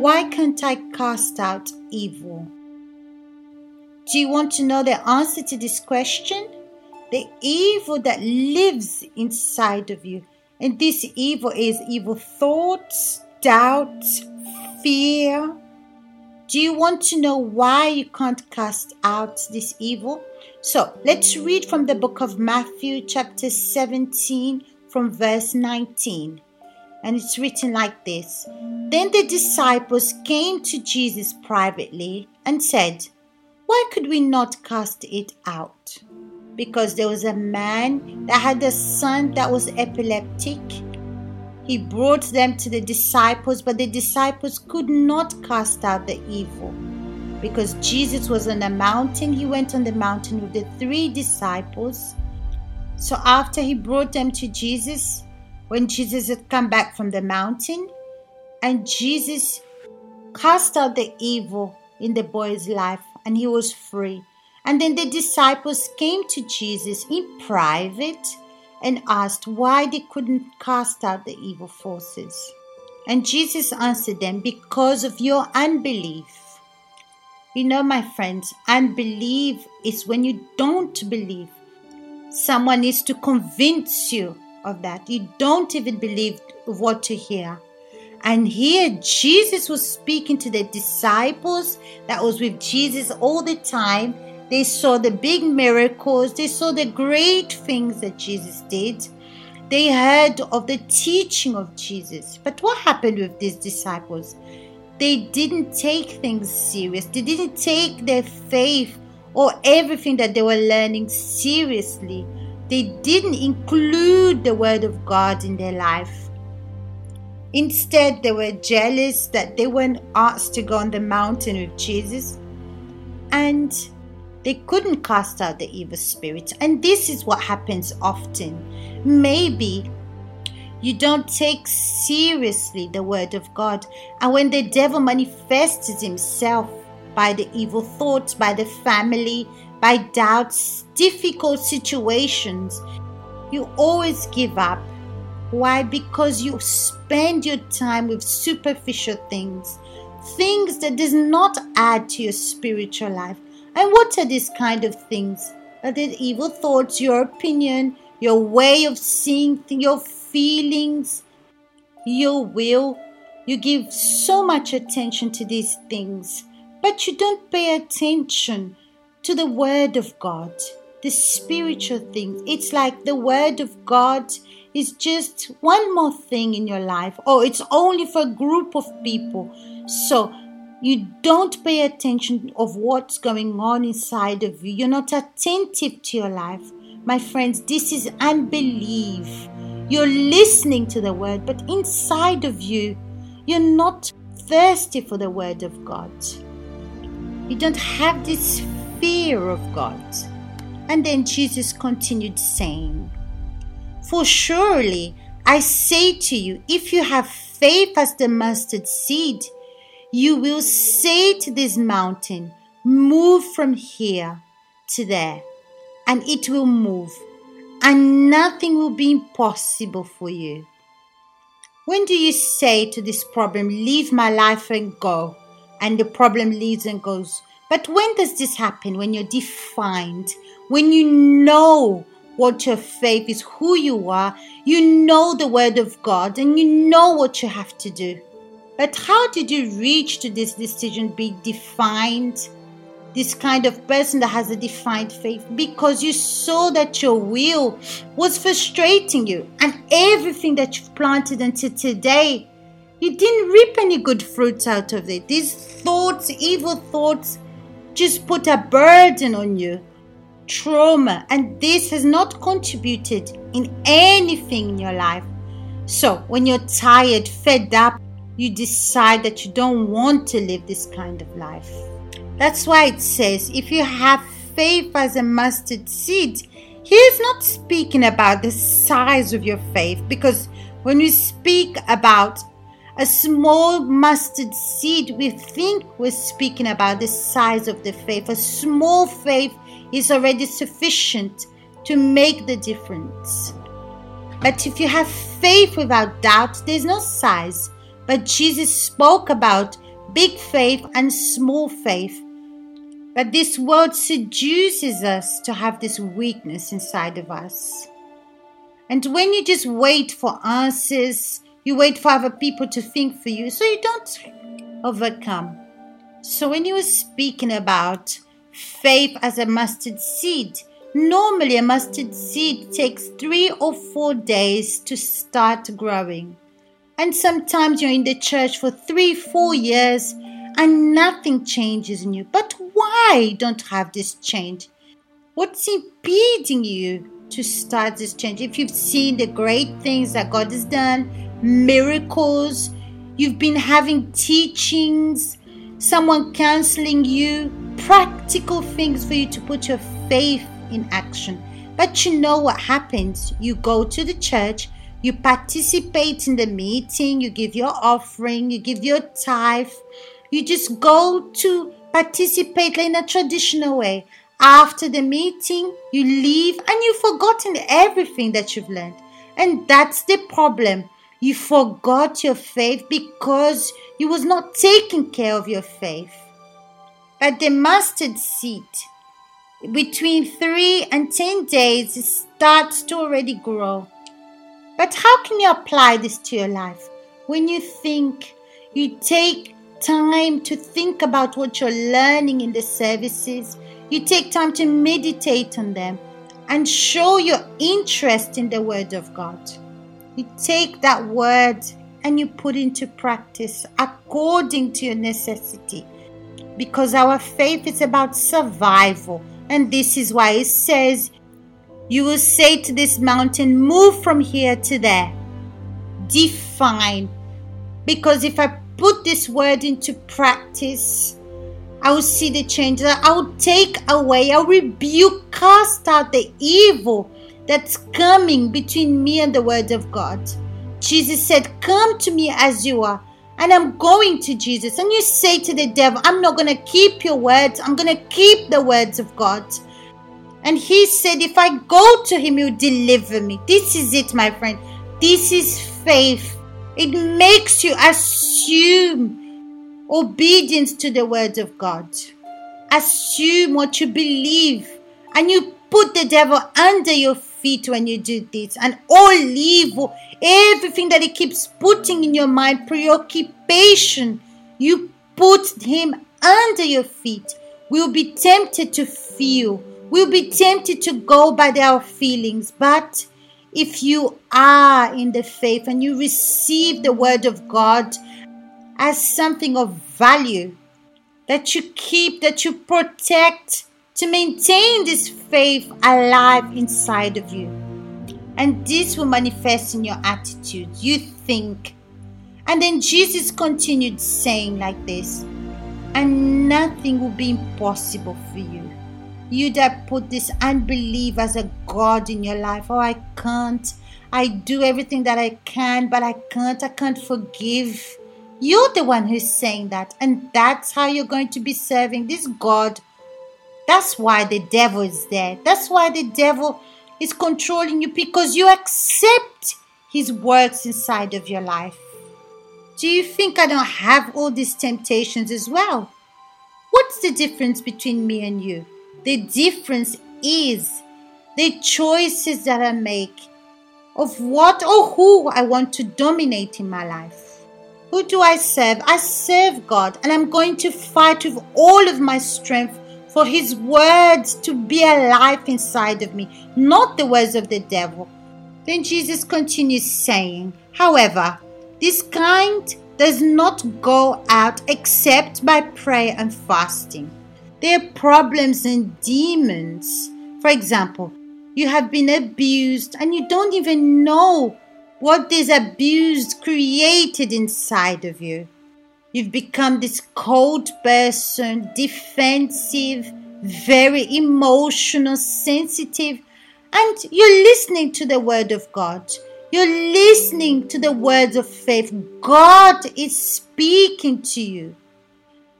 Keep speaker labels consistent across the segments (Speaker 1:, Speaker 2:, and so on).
Speaker 1: Why can't I cast out evil? Do you want to know the answer to this question? The evil that lives inside of you. And this evil is evil thoughts, doubts, fear. Do you want to know why you can't cast out this evil? So let's read from the book of Matthew, chapter 17, from verse 19. And it's written like this Then the disciples came to Jesus privately and said, Why could we not cast it out? Because there was a man that had a son that was epileptic. He brought them to the disciples, but the disciples could not cast out the evil. Because Jesus was on a mountain, he went on the mountain with the three disciples. So after he brought them to Jesus, when Jesus had come back from the mountain, and Jesus cast out the evil in the boy's life, and he was free. And then the disciples came to Jesus in private and asked why they couldn't cast out the evil forces. And Jesus answered them, Because of your unbelief. You know, my friends, unbelief is when you don't believe. Someone needs to convince you of that. You don't even believe what to hear. And here Jesus was speaking to the disciples that was with Jesus all the time. They saw the big miracles, they saw the great things that Jesus did. They heard of the teaching of Jesus. But what happened with these disciples? They didn't take things serious. They didn't take their faith or everything that they were learning seriously they didn't include the Word of God in their life. Instead, they were jealous that they weren't asked to go on the mountain with Jesus and they couldn't cast out the evil spirit. And this is what happens often. Maybe you don't take seriously the word of God, and when the devil manifests himself by the evil thoughts, by the family, by doubts, difficult situations, you always give up. Why? Because you spend your time with superficial things, things that does not add to your spiritual life. And what are these kind of things? Are they evil thoughts, your opinion, your way of seeing your feelings, your will? You give so much attention to these things, but you don't pay attention to the Word of God, the spiritual things. It's like the Word of God is just one more thing in your life, or it's only for a group of people. So you don't pay attention of what's going on inside of you. You're not attentive to your life. My friends, this is unbelief. You're listening to the word, but inside of you, you're not thirsty for the word of God. You don't have this fear of God. And then Jesus continued saying, For surely I say to you, if you have faith as the mustard seed, you will say to this mountain, Move from here to there, and it will move, and nothing will be impossible for you. When do you say to this problem, Leave my life and go, and the problem leaves and goes? But when does this happen? When you're defined, when you know what your faith is, who you are, you know the word of God, and you know what you have to do. But how did you reach to this decision, be defined? This kind of person that has a defined faith because you saw that your will was frustrating you, and everything that you've planted until today, you didn't reap any good fruits out of it. These thoughts, evil thoughts, just put a burden on you, trauma, and this has not contributed in anything in your life. So, when you're tired, fed up, you decide that you don't want to live this kind of life. That's why it says, if you have faith as a mustard seed, he is not speaking about the size of your faith because when we speak about a small mustard seed, we think we're speaking about the size of the faith. A small faith is already sufficient to make the difference. But if you have faith without doubt, there's no size. But Jesus spoke about big faith and small faith. But this world seduces us to have this weakness inside of us. And when you just wait for answers, you wait for other people to think for you, so you don't overcome. So when you were speaking about faith as a mustard seed, normally a mustard seed takes three or four days to start growing. And sometimes you're in the church for three, four years and nothing changes in you. But why don't have this change? What's impeding you to start this change? If you've seen the great things that God has done, miracles, you've been having teachings, someone counseling you, practical things for you to put your faith in action. But you know what happens? You go to the church you participate in the meeting, you give your offering, you give your tithe. You just go to participate in a traditional way. After the meeting, you leave and you've forgotten everything that you've learned. And that's the problem. You forgot your faith because you was not taking care of your faith. But the mustard seed, between three and ten days, it starts to already grow. But how can you apply this to your life? When you think, you take time to think about what you're learning in the services, you take time to meditate on them and show your interest in the Word of God. You take that word and you put into practice according to your necessity. Because our faith is about survival. And this is why it says you will say to this mountain, Move from here to there. Define. Because if I put this word into practice, I will see the changes. I will take away, I will rebuke, cast out the evil that's coming between me and the word of God. Jesus said, Come to me as you are. And I'm going to Jesus. And you say to the devil, I'm not going to keep your words. I'm going to keep the words of God. And he said, If I go to him, he'll deliver me. This is it, my friend. This is faith. It makes you assume obedience to the word of God. Assume what you believe. And you put the devil under your feet when you do this. And all evil, everything that he keeps putting in your mind, preoccupation, you put him under your feet. We will be tempted to feel We'll be tempted to go by our feelings, but if you are in the faith and you receive the word of God as something of value that you keep, that you protect to maintain this faith alive inside of you. And this will manifest in your attitude. You think. And then Jesus continued saying like this, and nothing will be impossible for you. You that put this unbelief as a God in your life. Oh, I can't. I do everything that I can, but I can't. I can't forgive. You're the one who's saying that. And that's how you're going to be serving this God. That's why the devil is there. That's why the devil is controlling you because you accept his works inside of your life. Do you think I don't have all these temptations as well? What's the difference between me and you? The difference is the choices that I make of what or who I want to dominate in my life. Who do I serve? I serve God, and I'm going to fight with all of my strength for His words to be alive inside of me, not the words of the devil. Then Jesus continues saying, However, this kind does not go out except by prayer and fasting. There are problems and demons. For example, you have been abused and you don't even know what this abuse created inside of you. You've become this cold person, defensive, very emotional, sensitive, and you're listening to the word of God. You're listening to the words of faith. God is speaking to you.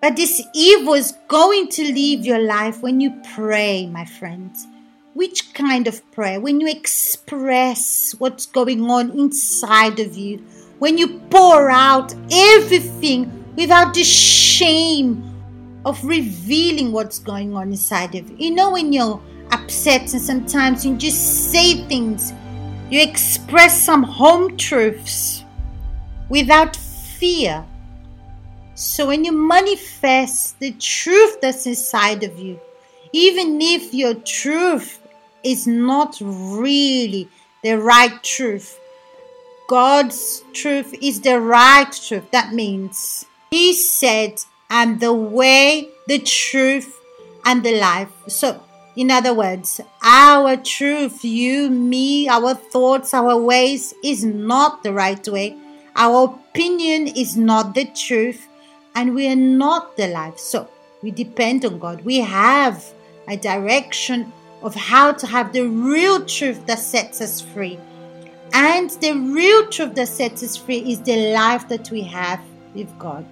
Speaker 1: But this evil is going to leave your life when you pray, my friends. Which kind of prayer? When you express what's going on inside of you, when you pour out everything without the shame of revealing what's going on inside of you. You know, when you're upset and sometimes you just say things, you express some home truths without fear. So when you manifest the truth that's inside of you, even if your truth is not really the right truth, God's truth is the right truth. That means He said, I'm the way, the truth, and the life. So, in other words, our truth, you, me, our thoughts, our ways is not the right way. Our opinion is not the truth, and we are not the life. So, we depend on God. We have a direction of how to have the real truth that sets us free. And the real truth that sets us free is the life that we have with God.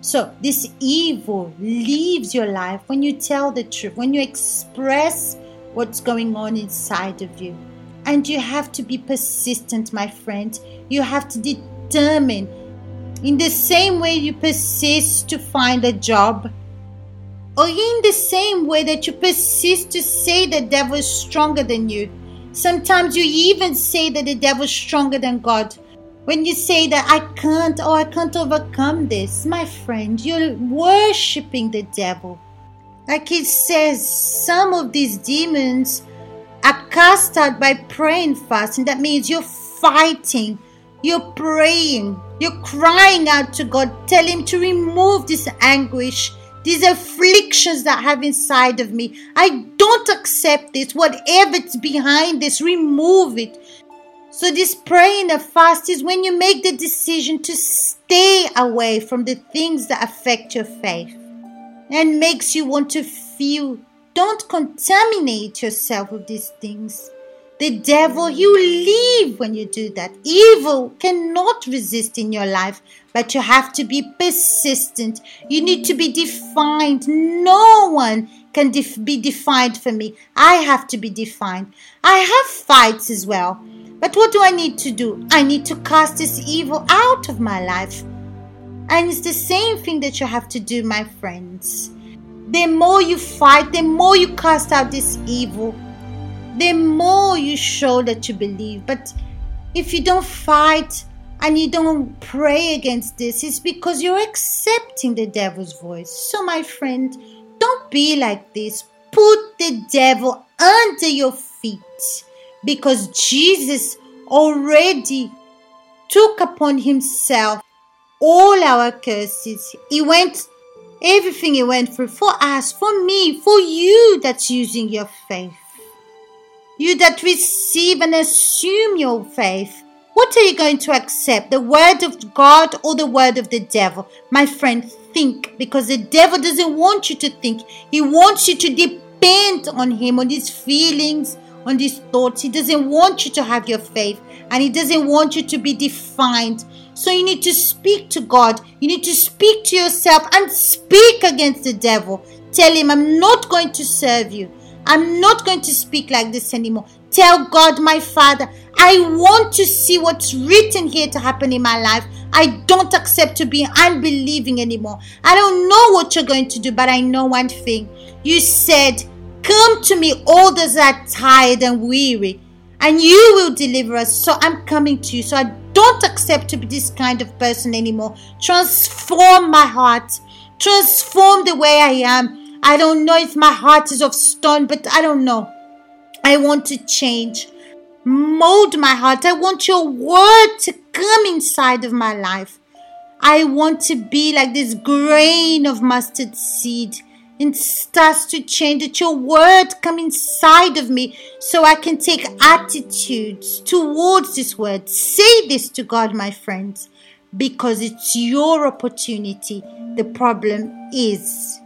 Speaker 1: So, this evil leaves your life when you tell the truth, when you express what's going on inside of you. And you have to be persistent, my friend. You have to determine. In the same way you persist to find a job, or in the same way that you persist to say the devil is stronger than you. Sometimes you even say that the devil is stronger than God. When you say that I can't or I can't overcome this, my friend, you're worshiping the devil. Like it says, some of these demons are cast out by praying fasting. That means you're fighting, you're praying, you're crying out to God, tell Him to remove this anguish these afflictions that I have inside of me. I don't accept this. Whatever's behind this, remove it. So, this praying and fast is when you make the decision to stay away from the things that affect your faith and makes you want to feel. Don't contaminate yourself with these things. The devil, you leave when you do that. Evil cannot resist in your life, but you have to be persistent. You need to be defined. No one can def- be defined for me. I have to be defined. I have fights as well. But what do I need to do? I need to cast this evil out of my life. And it's the same thing that you have to do, my friends. The more you fight, the more you cast out this evil, the more you show that you believe. But if you don't fight and you don't pray against this, it's because you're accepting the devil's voice. So, my friend, don't be like this. Put the devil under your feet because Jesus already took upon himself all our curses. He went everything he went through for us, for me, for you that's using your faith. You that receive and assume your faith. What are you going to accept? The word of God or the word of the devil? My friend, think because the devil doesn't want you to think. He wants you to depend on him, on his feelings, on his thoughts. He doesn't want you to have your faith and he doesn't want you to be defined. So you need to speak to God. You need to speak to yourself and speak against the devil. Tell him, I'm not going to serve you. I'm not going to speak like this anymore. Tell God, my Father, I want to see what's written here to happen in my life. I don't accept to be unbelieving anymore. I don't know what you're going to do, but I know one thing. You said, Come to me, all those that are tired and weary, and you will deliver us. So I'm coming to you. So I don't accept to be this kind of person anymore. Transform my heart, transform the way I am I don't know if my heart is of stone, but I don't know. I want to change. Mold my heart. I want your word to come inside of my life. I want to be like this grain of mustard seed and starts to change that your word come inside of me so I can take attitudes towards this word. Say this to God, my friends, because it's your opportunity. The problem is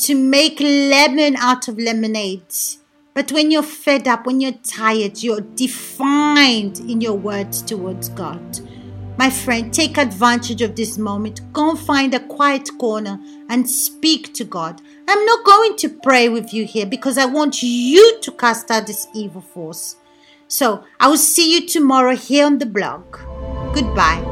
Speaker 1: to make lemon out of lemonade. But when you're fed up, when you're tired, you're defined in your words towards God. My friend, take advantage of this moment. Go find a quiet corner and speak to God. I'm not going to pray with you here because I want you to cast out this evil force. So I will see you tomorrow here on the blog. Goodbye.